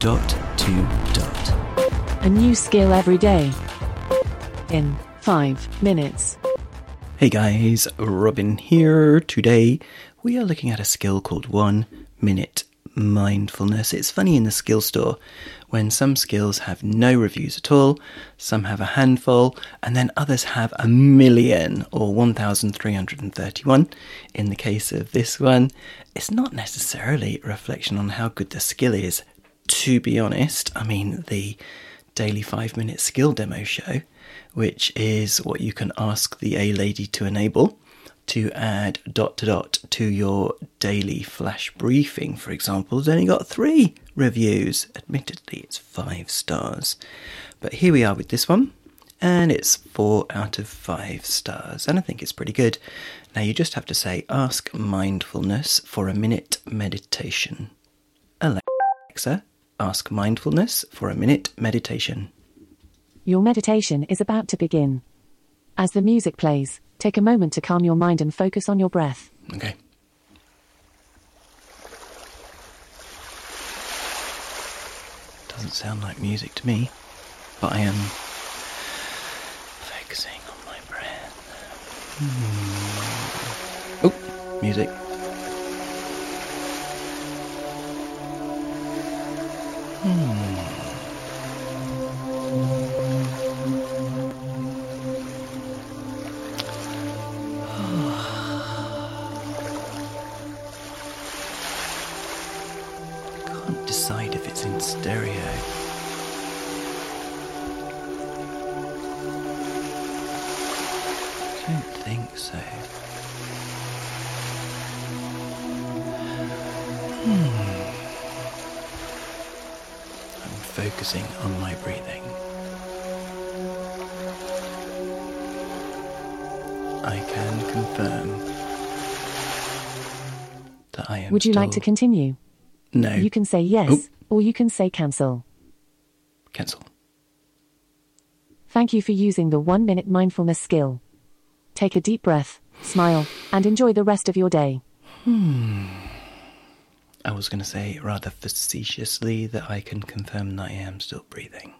dot to dot. A new skill every day. In five minutes. Hey guys, Robin here. Today we are looking at a skill called one minute mindfulness. It's funny in the skill store when some skills have no reviews at all, some have a handful, and then others have a million or 1,331. In the case of this one, it's not necessarily a reflection on how good the skill is, to be honest. I mean, the daily five minute skill demo show, which is what you can ask the A lady to enable to add dot to dot to your daily flash briefing, for example, has only got three reviews. Admittedly, it's five stars. But here we are with this one, and it's four out of five stars, and I think it's pretty good. Now you just have to say, ask mindfulness for a minute meditation. Alexa, ask mindfulness for a minute meditation. Your meditation is about to begin. As the music plays, take a moment to calm your mind and focus on your breath. Okay. Doesn't sound like music to me, but I am focusing on my breath. Hmm. Oh, music. Can't decide if it's in stereo. Don't think so. Hmm. Focusing on my breathing. I can confirm that I am. Would you like to continue? No. You can say yes, Oh. or you can say cancel. cancel. Thank you for using the one minute mindfulness skill. Take a deep breath, smile, and enjoy the rest of your day. Hmm. I was going to say rather facetiously that I can confirm that I am still breathing.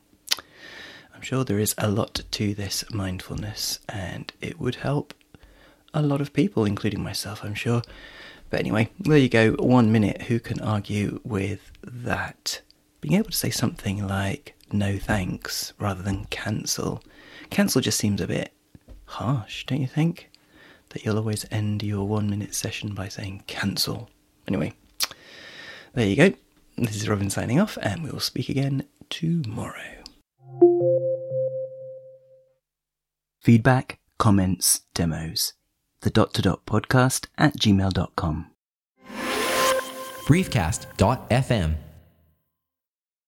I'm sure there is a lot to this mindfulness, and it would help a lot of people, including myself, I'm sure. But anyway, there you go. One minute. Who can argue with that? Being able to say something like no thanks rather than cancel. Cancel just seems a bit harsh, don't you think? That you'll always end your one minute session by saying cancel. Anyway, there you go. This is Robin signing off, and we will speak again tomorrow. Feedback, comments, demos. The dot to dot podcast at gmail.com. briefcast.fm